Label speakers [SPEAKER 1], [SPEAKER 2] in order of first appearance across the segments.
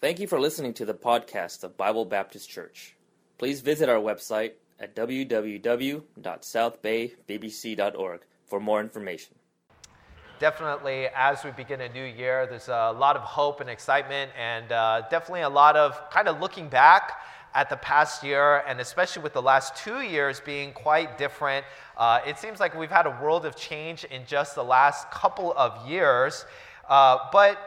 [SPEAKER 1] Thank you for listening to the podcast of Bible Baptist Church. Please visit our website at www.southbaybbc.org for more information.
[SPEAKER 2] Definitely, as we begin a new year, there's a lot of hope and excitement, and uh, definitely a lot of kind of looking back at the past year, and especially with the last two years being quite different. Uh, it seems like we've had a world of change in just the last couple of years. Uh, but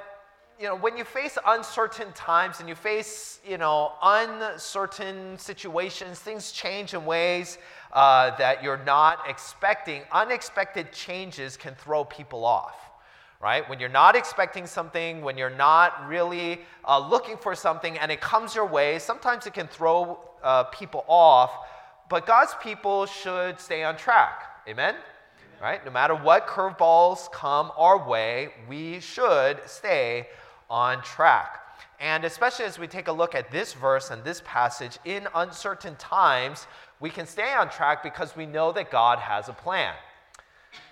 [SPEAKER 2] you know, when you face uncertain times and you face, you know, uncertain situations, things change in ways uh, that you're not expecting. Unexpected changes can throw people off, right? When you're not expecting something, when you're not really uh, looking for something and it comes your way, sometimes it can throw uh, people off. But God's people should stay on track. Amen? Right? No matter what curveballs come our way, we should stay on track. And especially as we take a look at this verse and this passage, in uncertain times, we can stay on track because we know that God has a plan.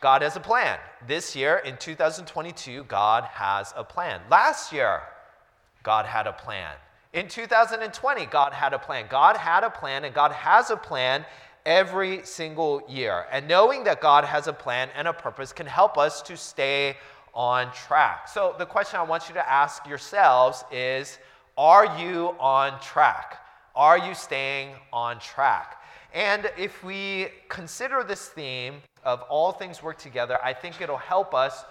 [SPEAKER 2] God has a plan. This year, in 2022, God has a plan. Last year, God had a plan. In 2020, God had a plan. God had a plan, and God has a plan every single year. And knowing that God has a plan and a purpose can help us to stay on track. So, the question I want you to ask yourselves is Are you on track? Are you staying on track? And if we consider this theme of all things work together, I think it'll help us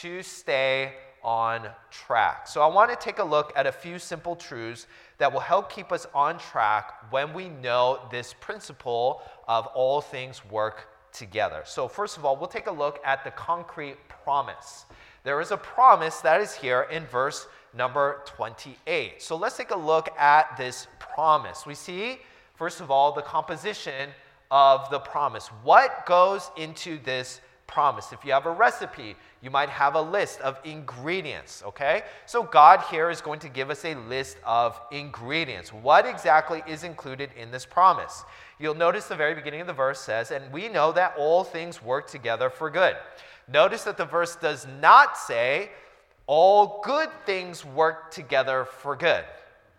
[SPEAKER 2] to stay on track. So, I want to take a look at a few simple truths that will help keep us on track when we know this principle of all things work together. So, first of all, we'll take a look at the concrete promise. There is a promise that is here in verse number 28. So, let's take a look at this promise. We see, first of all, the composition of the promise. What goes into this promise? If you have a recipe, you might have a list of ingredients, okay? So God here is going to give us a list of ingredients. What exactly is included in this promise? You'll notice the very beginning of the verse says, and we know that all things work together for good. Notice that the verse does not say, all good things work together for good,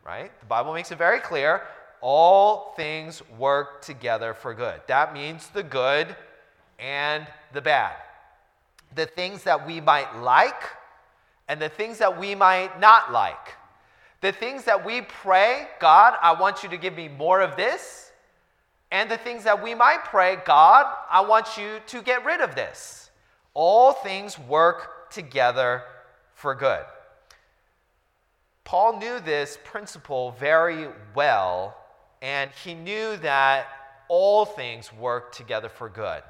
[SPEAKER 2] right? The Bible makes it very clear all things work together for good. That means the good and the bad the things that we might like and the things that we might not like. The things that we pray, God, I want you to give me more of this. And the things that we might pray, God, I want you to get rid of this. All things work together for good. Paul knew this principle very well, and he knew that all things work together for good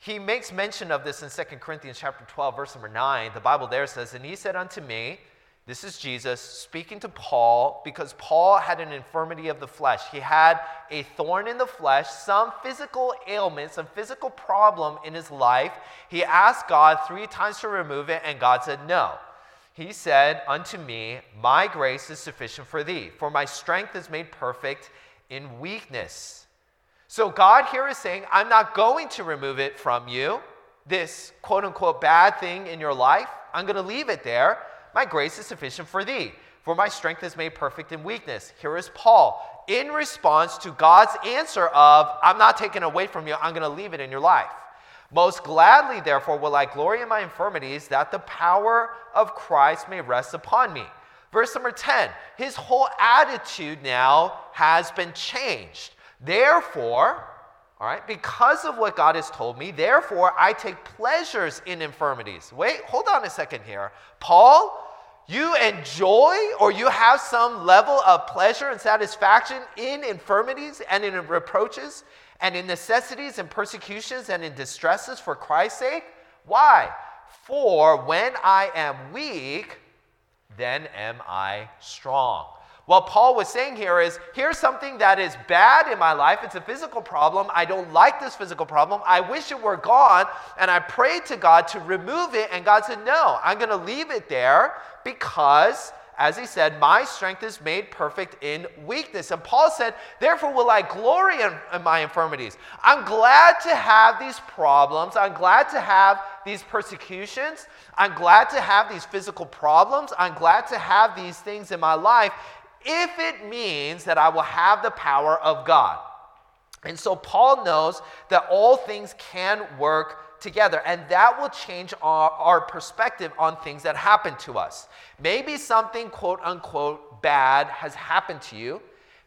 [SPEAKER 2] he makes mention of this in 2 Corinthians chapter 12, verse number 9. The Bible there says, And he said unto me, this is Jesus speaking to Paul because Paul had an infirmity of the flesh. He had a thorn in the flesh, some physical ailment, some physical problem in his life. He asked God three times to remove it, and God said, No. He said unto me, My grace is sufficient for thee, for my strength is made perfect in weakness. So God here is saying, I'm not going to remove it from you, this quote unquote bad thing in your life. I'm going to leave it there. My grace is sufficient for thee, for my strength is made perfect in weakness. Here is Paul in response to God's answer of, I'm not taking away from you, I'm going to leave it in your life. Most gladly, therefore, will I glory in my infirmities, that the power of Christ may rest upon me. Verse number 10, his whole attitude now has been changed. Therefore, all right, because of what God has told me, therefore I take pleasures in infirmities. Wait, hold on a second here. Paul, you enjoy or you have some level of pleasure and satisfaction in infirmities and in reproaches and in necessities and persecutions and in distresses for Christ's sake? Why? For when I am weak, then am I strong. What Paul was saying here is here's something that is bad in my life. It's a physical problem. I don't like this physical problem. I wish it were gone. And I prayed to God to remove it. And God said, No, I'm going to leave it there because as he said, My strength is made perfect in weakness. And Paul said, Therefore will I glory in, in, my infirmities. I'm glad to have these problems. I'm glad to have these persecutions. I'm glad to have these physical problems. I'm glad to have these things in my life if it means that I will have the power of God. And so Paul knows that all things can work together, and that will change our, our perspective on things that happen to us. Maybe something, quote unquote, bad has happened to you.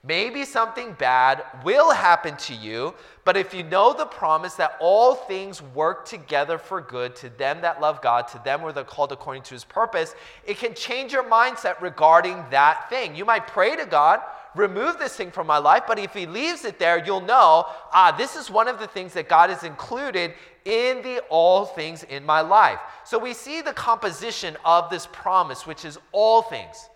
[SPEAKER 2] Maybe something bad will happen to you, but if you know the promise that all things work together for good to them that love God, to them where they're called according to his purpose, it can change your mindset regarding that thing. You might pray to God, remove this thing from my life, but if he leaves it there, you'll know, ah, this is one of the things that God has included in the all things in my life. So we see the composition of this promise, which is all things.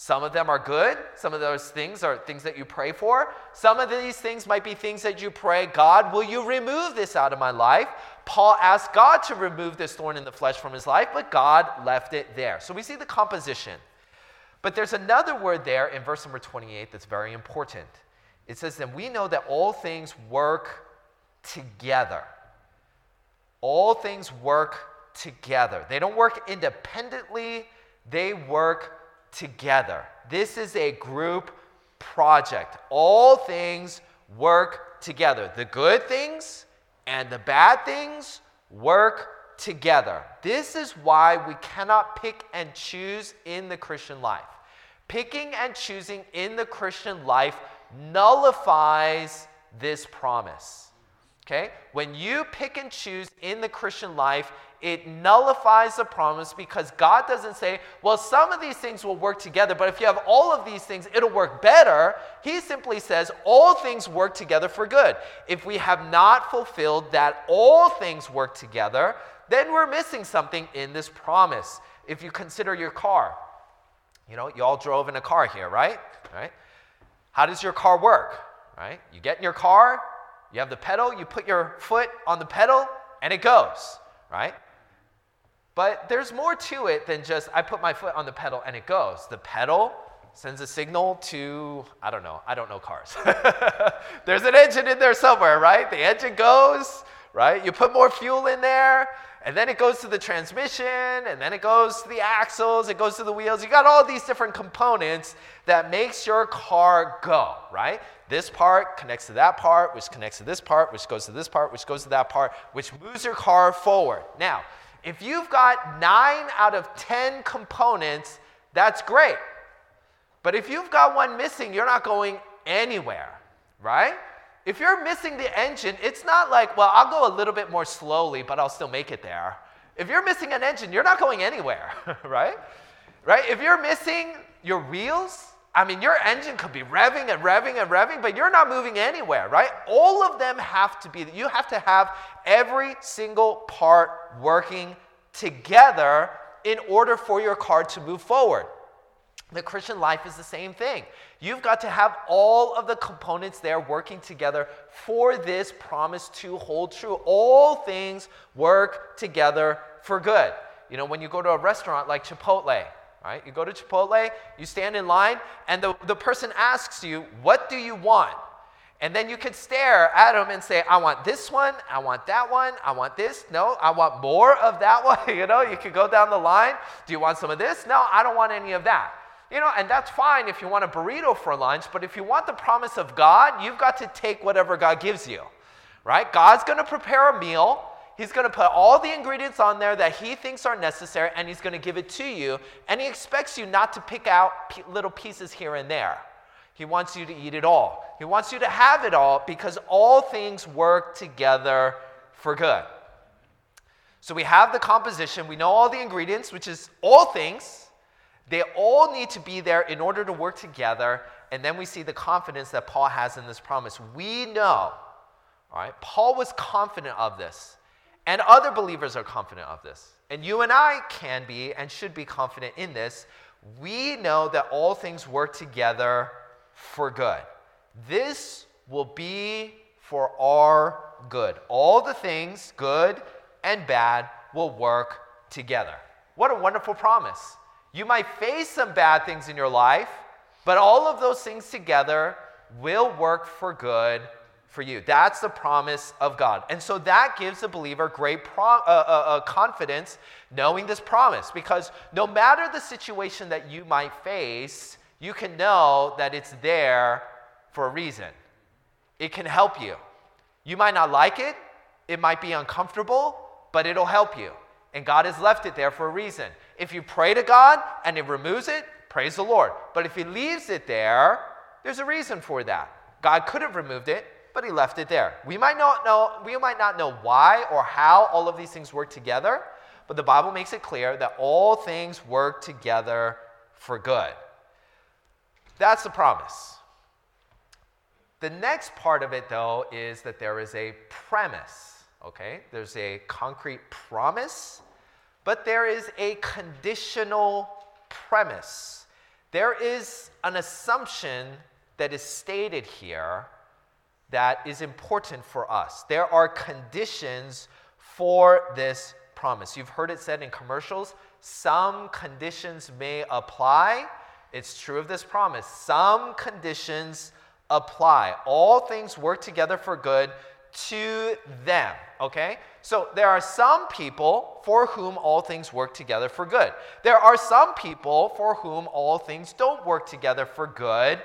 [SPEAKER 2] Some of them are good. Some of those things are things that you pray for. Some of these things might be things that you pray, God, will you remove this out of my life? Paul asked God to remove this thorn in the flesh from his life, but God left it there. So we see the composition. But there's another word there in verse number 28 that's very important. It says, that we know that all things work together. All things work together. They don't work independently, they work together. This is a group project. All things work together. The good things and the bad things work together. This is why we cannot pick and choose in the Christian life. Picking and choosing in the Christian life nullifies this promise. Okay? When you pick and choose in the Christian life, it nullifies the promise because God doesn't say, well, some of these things will work together, but if you have all of these things, it'll work better. He simply says, all things work together for good. If we have not fulfilled that all things work together, then we're missing something in this promise. If you consider your car, you know, you all drove in a car here, right? Right? How does your car work? Right? You get in your car, you have the pedal, you put your foot on the pedal, and it goes, right? But there's more to it than just I put my foot on the pedal and it goes. The pedal sends a signal to, I don't know, I don't know cars. there's an engine in there somewhere, right? The engine goes, right? You put more fuel in there, and then it goes to the transmission, and then it goes to the axles, it goes to the wheels. You got all these different components that makes your car go, right? This part connects to that part, which connects to this part, which goes to this part, which goes to that part, which moves your car forward. Now, if you've got nine out of 10 components, that's great. But if you've got one missing, you're not going anywhere, right? If you're missing the engine, it's not like, well, I'll go a little bit more slowly, but I'll still make it there. If you're missing an engine, you're not going anywhere, right? Right? If you're missing your wheels, I mean, your engine could be revving and revving and revving, but you're not moving anywhere, right? All of them have to be, you have to have every single part working together in order for your car to move forward. The Christian life is the same thing. You've got to have all of the components there working together for this promise to hold true. All things work together for good. You know, when you go to a restaurant like Chipotle, right? You go to Chipotle, you stand in line, and the, the person asks you, What do you want? And then you could stare at them and say, I want this one, I want that one, I want this. No, I want more of that one. you know, you could go down the line. Do you want some of this? No, I don't want any of that. You know, and that's fine if you want a burrito for lunch, but if you want the promise of God, you've got to take whatever God gives you, right? God's going to prepare a meal. He's going to put all the ingredients on there that he thinks are necessary, and he's going to give it to you. And he expects you not to pick out little pieces here and there. He wants you to eat it all. He wants you to have it all because all things work together for good. So we have the composition, we know all the ingredients, which is all things. They all need to be there in order to work together. And then we see the confidence that Paul has in this promise. We know, all right, Paul was confident of this, and other believers are confident of this. And you and I can be and should be confident in this. We know that all things work together for good. This will be for our good. All the things, good and bad, will work together. What a wonderful promise. You might face some bad things in your life, but all of those things together will work for good for you. That's the promise of God. And so that gives the believer great pro- uh, uh, uh, confidence knowing this promise because no matter the situation that you might face, you can know that it's there for a reason. It can help you. You might not like it, it might be uncomfortable, but it'll help you. And God has left it there for a reason. If you pray to God and He removes it, praise the Lord. But if He leaves it there, there's a reason for that. God could have removed it, but He left it there. We might not know, we might not know why or how all of these things work together, but the Bible makes it clear that all things work together for good. That's the promise. The next part of it, though, is that there is a premise. Okay? There's a concrete promise, but there is a conditional premise. There is an assumption that is stated here that is important for us. There are conditions for this promise. You've heard it said in commercials some conditions may apply. It's true of this promise. Some conditions apply. All things work together for good to them. Okay? So there are some people for whom all things work together for good. There are some people for whom all things don't work together for good.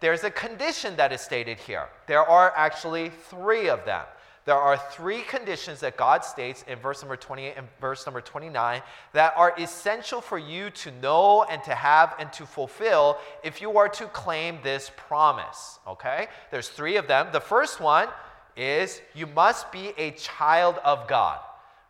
[SPEAKER 2] There's a condition that is stated here. There are actually three of them. There are three conditions that God states in verse number 28 and verse number 29 that are essential for you to know and to have and to fulfill if you are to claim this promise. Okay? There's three of them. The first one is you must be a child of God.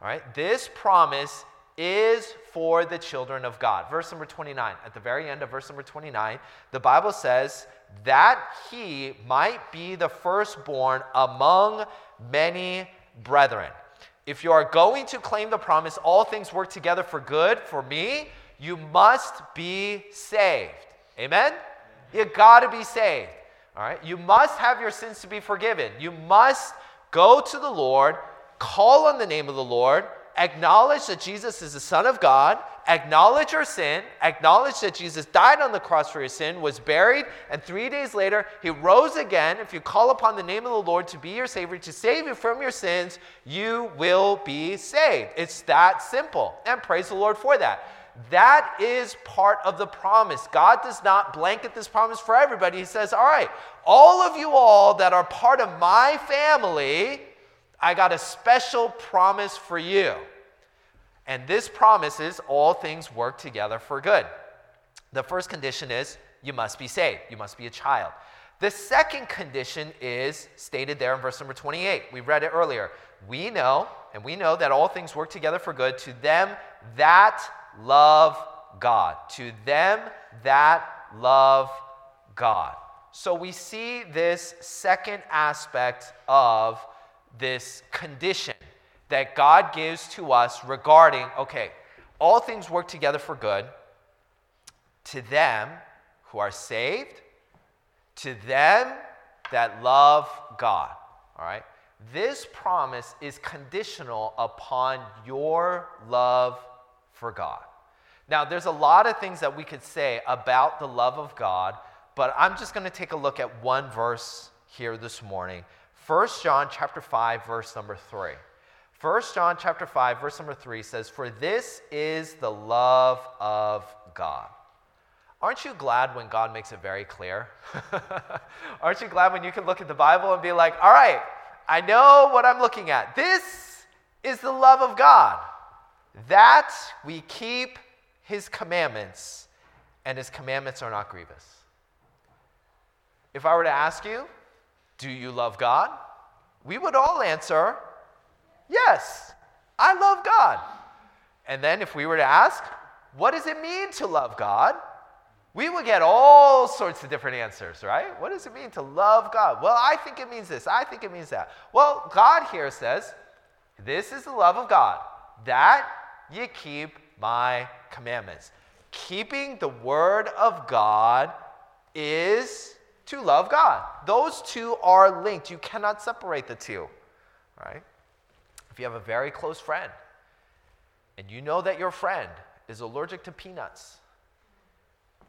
[SPEAKER 2] All right? This promise is for the children of God. Verse number 29, at the very end of verse number 29, the Bible says, that he might be the firstborn among many brethren. If you are going to claim the promise, all things work together for good for me, you must be saved. Amen? You got to be saved. All right? You must have your sins to be forgiven. You must go to the Lord, call on the name of the Lord, acknowledge that Jesus is the Son of God, acknowledge your sin, acknowledge that Jesus died on the cross for your sin, was buried, and three days later, he rose again. If you call upon the name of the Lord to be your Savior, to save you from your sins, you will be saved. It's that simple. And praise the Lord for that. That is part of the promise. God does not blanket this promise for everybody. He says, All right, all of you all that are part of my family, I got a special promise for you. And this promise is all things work together for good. The first condition is you must be saved, you must be a child. The second condition is stated there in verse number 28. We read it earlier. We know, and we know that all things work together for good to them that love God. To them that love God. So we see this second aspect of this condition that God gives to us regarding okay, all things work together for good to them who are saved, to them that love God. All right? This promise is conditional upon your love for God. Now, there's a lot of things that we could say about the love of God, but I'm just going to take a look at one verse here this morning 1 John chapter 5 verse number 3. 1 John chapter 5 verse number 3 says for this is the love of God. Aren't you glad when God makes it very clear? Aren't you glad when you can look at the Bible and be like, "All right, I know what I'm looking at. This is the love of God. That we keep his commandments and his commandments are not grievous." If I were to ask you, do you love God? We would all answer, Yes, I love God. And then if we were to ask, What does it mean to love God? We would get all sorts of different answers, right? What does it mean to love God? Well, I think it means this. I think it means that. Well, God here says, This is the love of God, that you keep my commandments. Keeping the word of God is to love God. Those two are linked. You cannot separate the two, right? If you have a very close friend and you know that your friend is allergic to peanuts,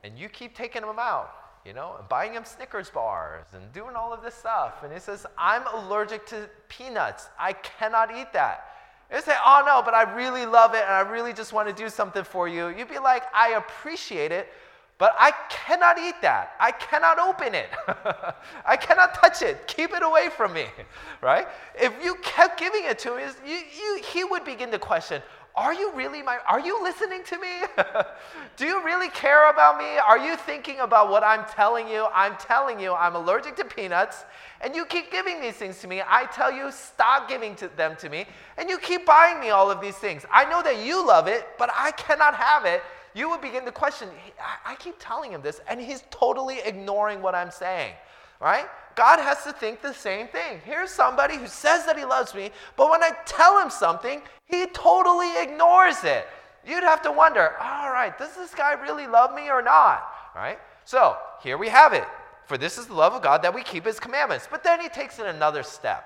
[SPEAKER 2] and you keep taking them out, you know, and buying him Snickers bars and doing all of this stuff. And he says, I'm allergic to peanuts. I cannot eat that. You say, oh no, but I really love it and I really just want to do something for you. You'd be like, I appreciate it, but I cannot eat that. I cannot open it. I cannot touch it. Keep it away from me, right? If you kept giving it to him, you, you, he would begin to question, are you really my are you listening to me do you really care about me are you thinking about what i'm telling you i'm telling you i'm allergic to peanuts and you keep giving these things to me i tell you stop giving to them to me and you keep buying me all of these things i know that you love it but i cannot have it you would begin to question i keep telling him this and he's totally ignoring what i'm saying right God has to think the same thing. Here's somebody who says that he loves me, but when I tell him something, he totally ignores it. You'd have to wonder, all right, does this guy really love me or not? Right? So here we have it. For this is the love of God that we keep his commandments. But then he takes it another step.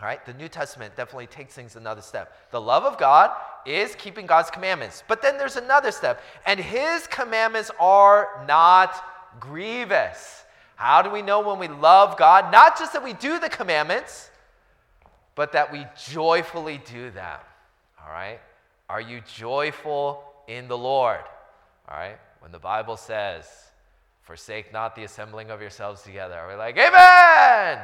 [SPEAKER 2] All right, the New Testament definitely takes things another step. The love of God is keeping God's commandments. But then there's another step, and his commandments are not grievous. How do we know when we love God? Not just that we do the commandments, but that we joyfully do them. All right? Are you joyful in the Lord? All right? When the Bible says, forsake not the assembling of yourselves together, are we like, Amen?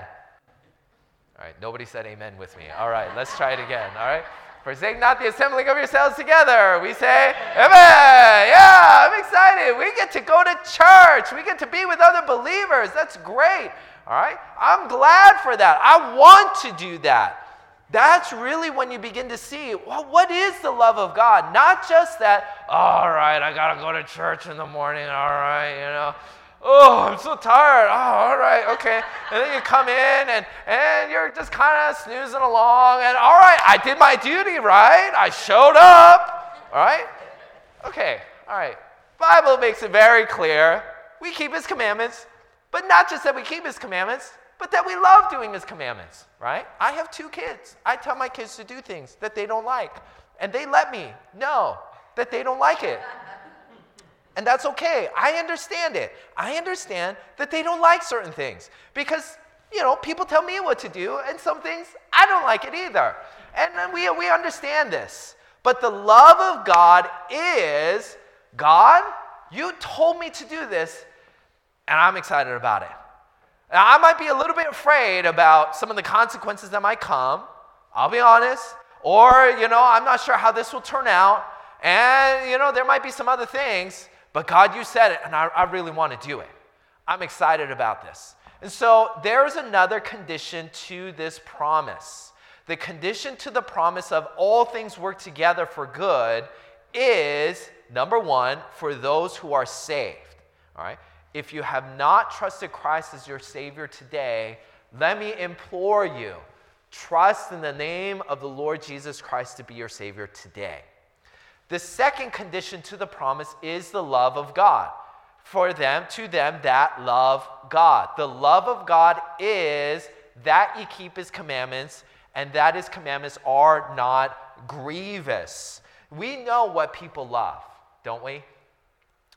[SPEAKER 2] All right, nobody said amen with me. All right, let's try it again. All right? Forsake not the assembling of yourselves together. We say, Amen. Yeah, I'm excited. We get to go to church. We get to be with other believers. That's great. All right? I'm glad for that. I want to do that. That's really when you begin to see well, what is the love of God? Not just that, all right, I got to go to church in the morning, all right, you know. Oh, I'm so tired. Oh, all right, okay. And then you come in and, and you're just kind of snoozing along. And all right, I did my duty, right? I showed up, all right? Okay, all right. Bible makes it very clear. We keep his commandments, but not just that we keep his commandments, but that we love doing his commandments, right? I have two kids. I tell my kids to do things that they don't like, and they let me know that they don't like it. And that's okay. I understand it. I understand that they don't like certain things because, you know, people tell me what to do, and some things I don't like it either. And we, we understand this. But the love of God is God, you told me to do this, and I'm excited about it. Now, I might be a little bit afraid about some of the consequences that might come. I'll be honest. Or, you know, I'm not sure how this will turn out. And, you know, there might be some other things. But God, you said it, and I, I really want to do it. I'm excited about this. And so there's another condition to this promise. The condition to the promise of all things work together for good is number one, for those who are saved. All right? If you have not trusted Christ as your Savior today, let me implore you trust in the name of the Lord Jesus Christ to be your Savior today. The second condition to the promise is the love of God. For them, to them that love God. The love of God is that ye keep his commandments, and that his commandments are not grievous. We know what people love, don't we?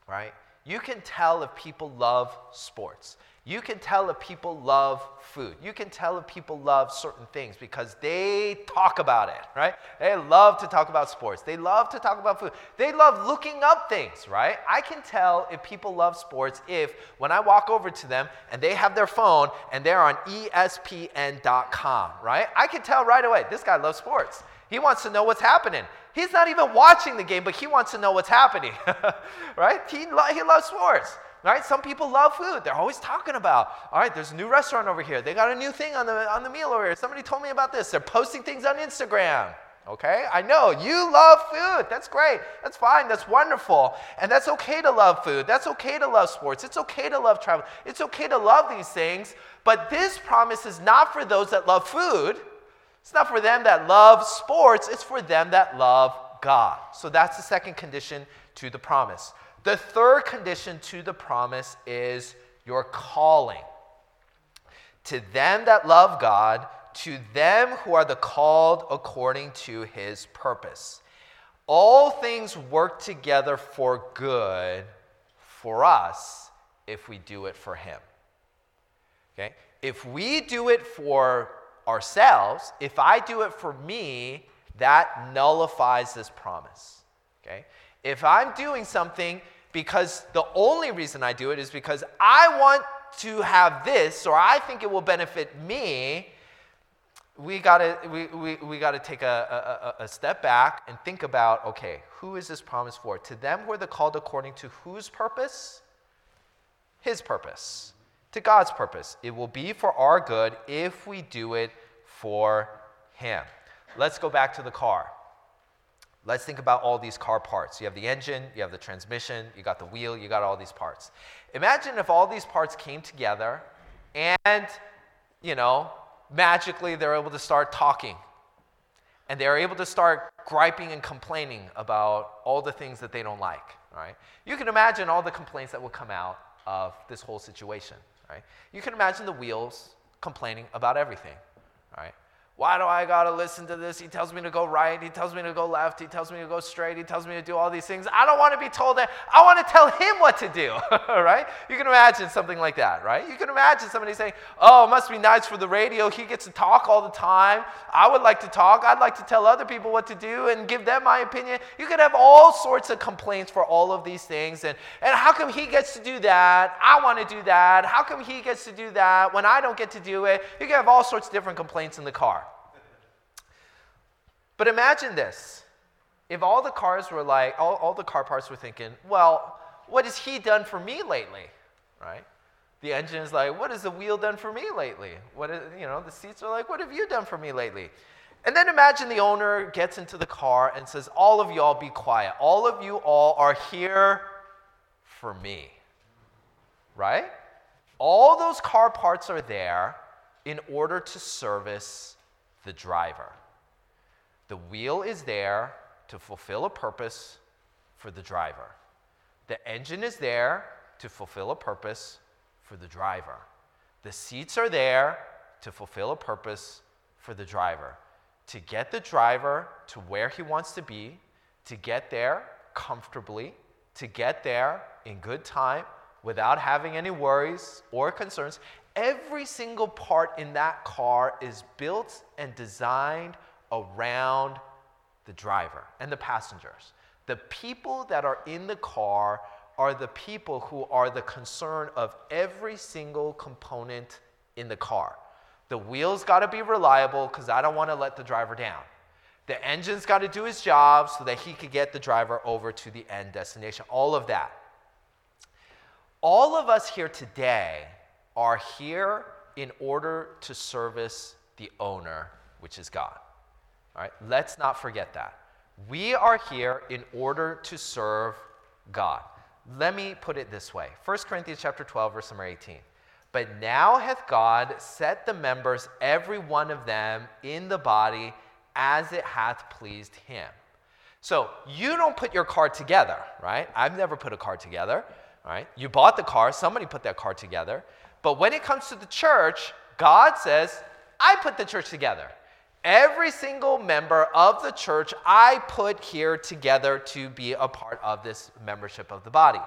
[SPEAKER 2] Right? You can tell if people love sports. You can tell if people love food. You can tell if people love certain things because they talk about it, right? They love to talk about sports. They love to talk about food. They love looking up things, right? I can tell if people love sports if when I walk over to them and they have their phone and they're on ESPN.com, right? I can tell right away this guy loves sports. He wants to know what's happening. He's not even watching the game, but he wants to know what's happening, right? He, lo- he loves sports. Right? Some people love food. They're always talking about, all right, there's a new restaurant over here. They got a new thing on the, on the meal over here. Somebody told me about this. They're posting things on Instagram. Okay? I know you love food. That's great. That's fine. That's wonderful. And that's okay to love food. That's okay to love sports. It's okay to love travel. It's okay to love these things. But this promise is not for those that love food. It's not for them that love sports. It's for them that love God. So that's the second condition to the promise. The third condition to the promise is your calling. To them that love God, to them who are the called according to his purpose. All things work together for good for us if we do it for Him. Okay? If we do it for ourselves, if I do it for me, that nullifies this promise. Okay? If I'm doing something because the only reason I do it is because I want to have this or I think it will benefit me, we gotta, we, we, we gotta take a, a, a step back and think about okay, who is this promise for? To them who are the called according to whose purpose? His purpose. To God's purpose. It will be for our good if we do it for Him. Let's go back to the car. Let's think about all these car parts. You have the engine, you have the transmission, you got the wheel, you got all these parts. Imagine if all these parts came together and, you know, magically they're able to start talking. And they're able to start griping and complaining about all the things that they don't like, right? You can imagine all the complaints that would come out of this whole situation, right? You can imagine the wheels complaining about everything, right? Why do I gotta listen to this? He tells me to go right. He tells me to go left. He tells me to go straight. He tells me to do all these things. I don't want to be told that. I want to tell him what to do, right? You can imagine something like that, right? You can imagine somebody saying, Oh, it must be nice for the radio. He gets to talk all the time. I would like to talk. I'd like to tell other people what to do and give them my opinion. You could have all sorts of complaints for all of these things. And, and how come he gets to do that? I want to do that. How come he gets to do that when I don't get to do it? You can have all sorts of different complaints in the car. But imagine this. If all the cars were like, all, all the car parts were thinking, well, what has he done for me lately? Right? The engine is like, what has the wheel done for me lately? What is, you know, the seats are like, what have you done for me lately? And then imagine the owner gets into the car and says, all of y'all be quiet. All of you all are here for me. Right? All those car parts are there in order to service the driver. The wheel is there to fulfill a purpose for the driver. The engine is there to fulfill a purpose for the driver. The seats are there to fulfill a purpose for the driver. To get the driver to where he wants to be, to get there comfortably, to get there in good time without having any worries or concerns. Every single part in that car is built and designed around the driver and the passengers. The people that are in the car are the people who are the concern of every single component in the car. The wheels got to be reliable because I don't want to let the driver down. The engine's got to do his job so that he could get the driver over to the end destination. All of that. All of us here today are here in order to service the owner, which is God. All right, let's not forget that. We are here in order to serve God. Let me put it this way 1 Corinthians chapter 12, verse number 18. But now hath God set the members, every one of them, in the body as it hath pleased him. So you don't put your car together, right? I've never put a car together, right? You bought the car, somebody put that car together. But when it comes to the church, God says, I put the church together. Every single member of the church I put here together to be a part of this membership of the body.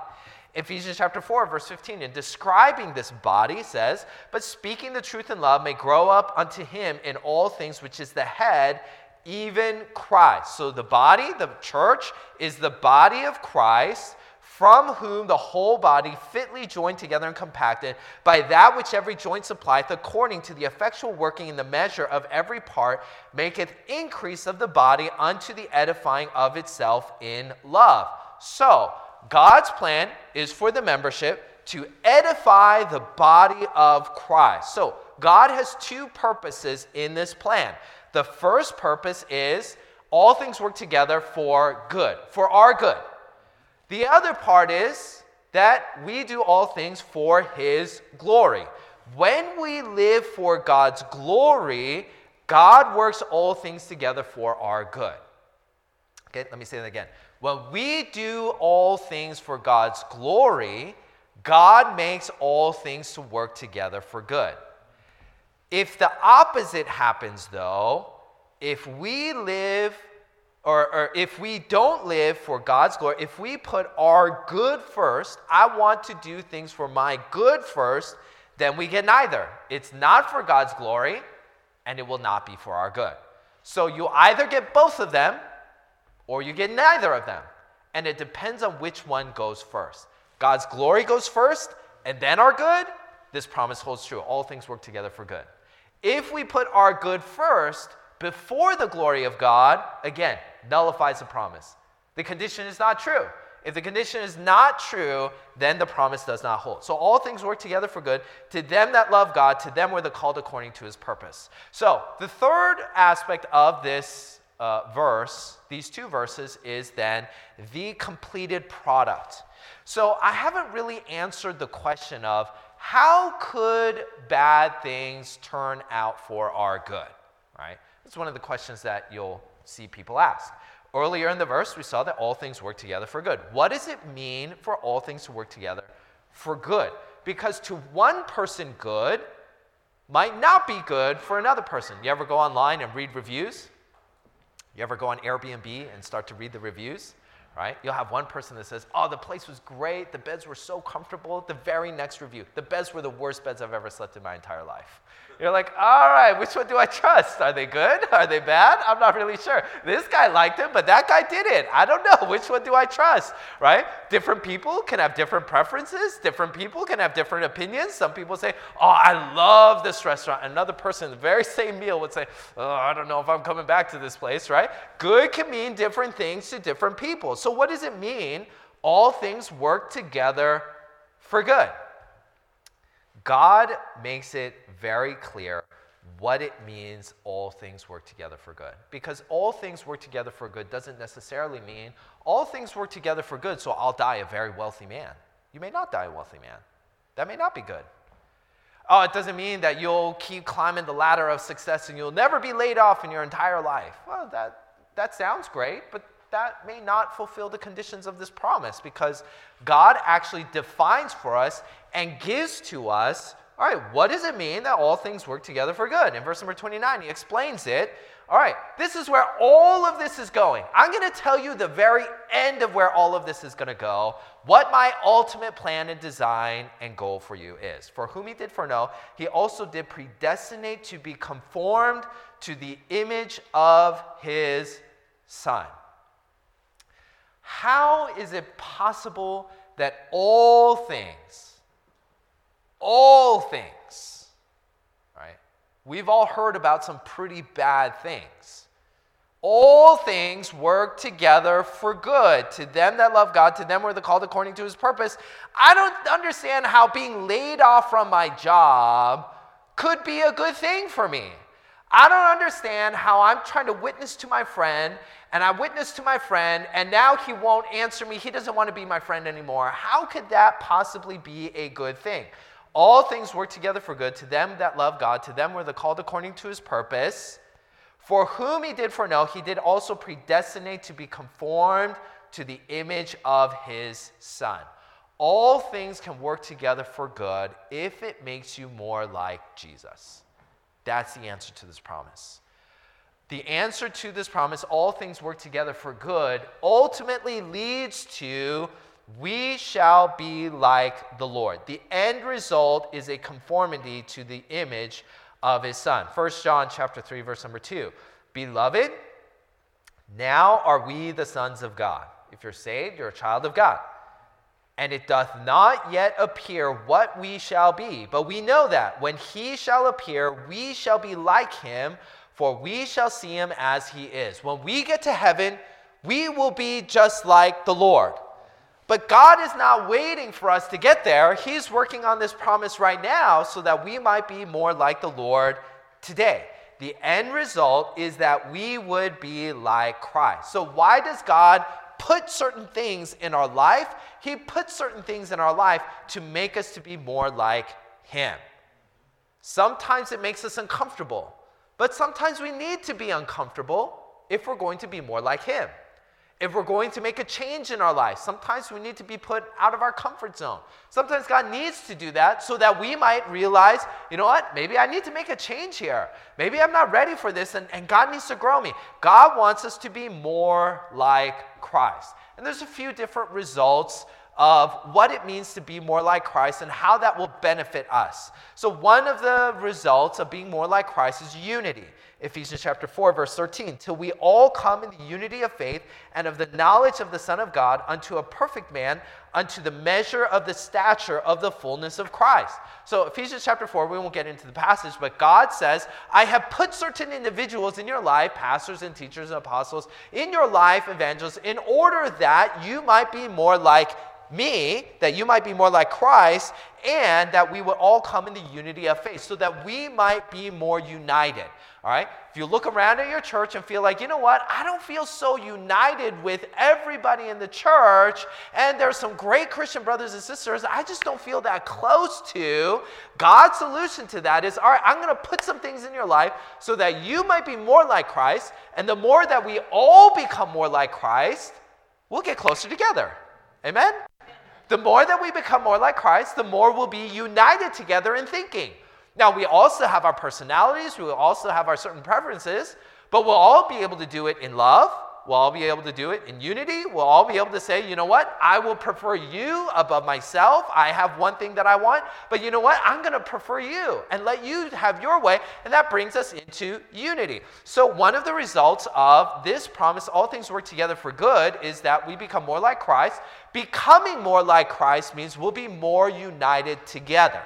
[SPEAKER 2] Ephesians chapter 4, verse 15, in describing this body, says, But speaking the truth in love may grow up unto him in all things, which is the head, even Christ. So the body, the church, is the body of Christ from whom the whole body fitly joined together and compacted by that which every joint supplieth according to the effectual working in the measure of every part maketh increase of the body unto the edifying of itself in love. So god's plan is for the membership to edify the body of christ. So god has two purposes in this plan. The first purpose is all things work together for good for our good the other part is that we do all things for His glory. When we live for God's glory, God works all things together for our good. Okay, let me say that again. When we do all things for God's glory, God makes all things to work together for good. If the opposite happens, though, if we live or, or if we don't live for God's glory, if we put our good first, I want to do things for my good first, then we get neither. It's not for God's glory, and it will not be for our good. So you either get both of them, or you get neither of them. And it depends on which one goes first. God's glory goes first, and then our good. This promise holds true. All things work together for good. If we put our good first before the glory of God, again, nullifies the promise. The condition is not true. If the condition is not true, then the promise does not hold. So all things work together for good to them that love God, to them were the called according to his purpose. So the third aspect of this uh, verse, these two verses, is then the completed product. So I haven't really answered the question of how could bad things turn out for our good, right? It's one of the questions that you'll see people ask. Earlier in the verse, we saw that all things work together for good. What does it mean for all things to work together for good? Because to one person, good might not be good for another person. You ever go online and read reviews? You ever go on Airbnb and start to read the reviews? Right? You'll have one person that says, Oh, the place was great. The beds were so comfortable. The very next review, the beds were the worst beds I've ever slept in my entire life. You're like, all right, which one do I trust? Are they good? Are they bad? I'm not really sure. This guy liked it, but that guy didn't. I don't know. Which one do I trust? Right? Different people can have different preferences. Different people can have different opinions. Some people say, oh, I love this restaurant. Another person, the very same meal, would say, oh, I don't know if I'm coming back to this place, right? Good can mean different things to different people. So, what does it mean? All things work together for good. God makes it very clear what it means all things work together for good. Because all things work together for good doesn't necessarily mean all things work together for good, so I'll die a very wealthy man. You may not die a wealthy man. That may not be good. Oh, it doesn't mean that you'll keep climbing the ladder of success and you'll never be laid off in your entire life. Well, that, that sounds great, but that may not fulfill the conditions of this promise because God actually defines for us and gives to us all right, what does it mean that all things work together for good? In verse number 29, he explains it. All right, this is where all of this is going. I'm going to tell you the very end of where all of this is going to go, what my ultimate plan and design and goal for you is. For whom he did foreknow, he also did predestinate to be conformed to the image of his son. How is it possible that all things, all things, right? We've all heard about some pretty bad things. All things work together for good to them that love God, to them who are the called according to his purpose. I don't understand how being laid off from my job could be a good thing for me. I don't understand how I'm trying to witness to my friend and I witness to my friend and now he won't answer me. He doesn't want to be my friend anymore. How could that possibly be a good thing? All things work together for good to them that love God, to them were the called according to his purpose. For whom he did foreknow, he did also predestinate to be conformed to the image of his son. All things can work together for good if it makes you more like Jesus. That's the answer to this promise. The answer to this promise, all things work together for good, ultimately leads to we shall be like the Lord. The end result is a conformity to the image of his son. 1 John chapter 3 verse number 2. Beloved, now are we the sons of God. If you're saved, you're a child of God. And it doth not yet appear what we shall be, but we know that when he shall appear, we shall be like him, for we shall see him as he is. When we get to heaven, we will be just like the Lord. But God is not waiting for us to get there. He's working on this promise right now so that we might be more like the Lord today. The end result is that we would be like Christ. So, why does God put certain things in our life? He puts certain things in our life to make us to be more like Him. Sometimes it makes us uncomfortable, but sometimes we need to be uncomfortable if we're going to be more like Him. If we're going to make a change in our life, sometimes we need to be put out of our comfort zone. Sometimes God needs to do that so that we might realize, you know what, maybe I need to make a change here. Maybe I'm not ready for this and, and God needs to grow me. God wants us to be more like Christ. And there's a few different results of what it means to be more like Christ and how that will benefit us. So, one of the results of being more like Christ is unity. Ephesians chapter 4, verse 13, till we all come in the unity of faith and of the knowledge of the Son of God unto a perfect man, unto the measure of the stature of the fullness of Christ. So, Ephesians chapter 4, we won't get into the passage, but God says, I have put certain individuals in your life, pastors and teachers and apostles, in your life, evangelists, in order that you might be more like me, that you might be more like Christ, and that we would all come in the unity of faith, so that we might be more united. All right? If you look around at your church and feel like, you know what, I don't feel so united with everybody in the church, and there's some great Christian brothers and sisters I just don't feel that close to, God's solution to that is, all right, I'm going to put some things in your life so that you might be more like Christ, and the more that we all become more like Christ, we'll get closer together. Amen? The more that we become more like Christ, the more we'll be united together in thinking. Now, we also have our personalities, we will also have our certain preferences, but we'll all be able to do it in love. We'll all be able to do it in unity. We'll all be able to say, you know what? I will prefer you above myself. I have one thing that I want, but you know what? I'm going to prefer you and let you have your way. And that brings us into unity. So, one of the results of this promise, all things work together for good, is that we become more like Christ. Becoming more like Christ means we'll be more united together.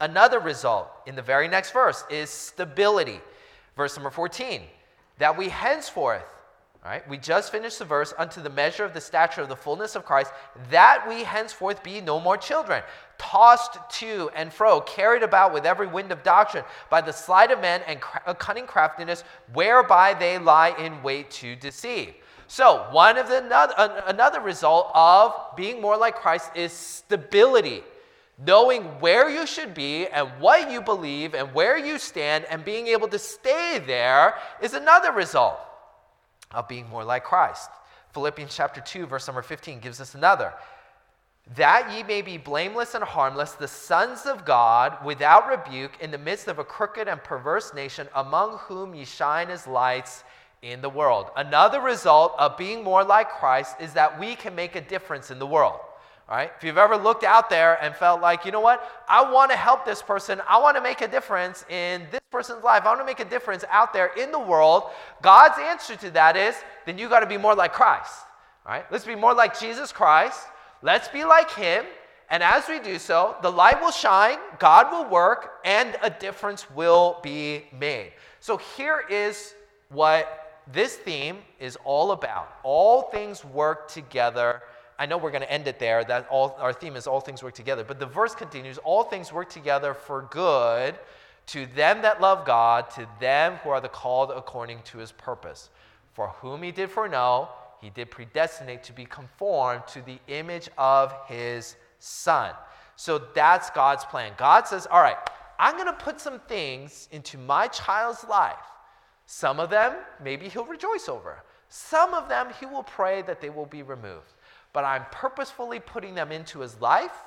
[SPEAKER 2] Another result in the very next verse is stability. Verse number 14, that we henceforth, right, we just finished the verse, unto the measure of the stature of the fullness of Christ, that we henceforth be no more children, tossed to and fro, carried about with every wind of doctrine, by the sleight of men and cunning craftiness, whereby they lie in wait to deceive. So, one of the another result of being more like Christ is stability knowing where you should be and what you believe and where you stand and being able to stay there is another result of being more like Christ. Philippians chapter 2 verse number 15 gives us another. That ye may be blameless and harmless, the sons of God, without rebuke, in the midst of a crooked and perverse nation, among whom ye shine as lights in the world. Another result of being more like Christ is that we can make a difference in the world. Right? If you've ever looked out there and felt like, you know what, I want to help this person, I want to make a difference in this person's life, I want to make a difference out there in the world, God's answer to that is, then you got to be more like Christ. Right? Let's be more like Jesus Christ. Let's be like Him. And as we do so, the light will shine, God will work, and a difference will be made. So here is what this theme is all about. All things work together I know we're going to end it there. That all our theme is all things work together. But the verse continues, all things work together for good to them that love God, to them who are the called according to his purpose. For whom he did foreknow, he did predestinate to be conformed to the image of his son. So that's God's plan. God says, All right, I'm going to put some things into my child's life. Some of them, maybe he'll rejoice over. Some of them, he will pray that they will be removed but I'm purposefully putting them into his life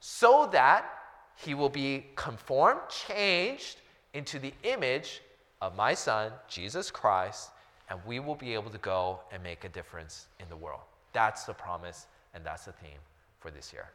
[SPEAKER 2] so that he will be conformed, changed into the image of my son, Jesus Christ, and we will be able to go and make a difference in the world. That's the promise, and that's the theme for this year.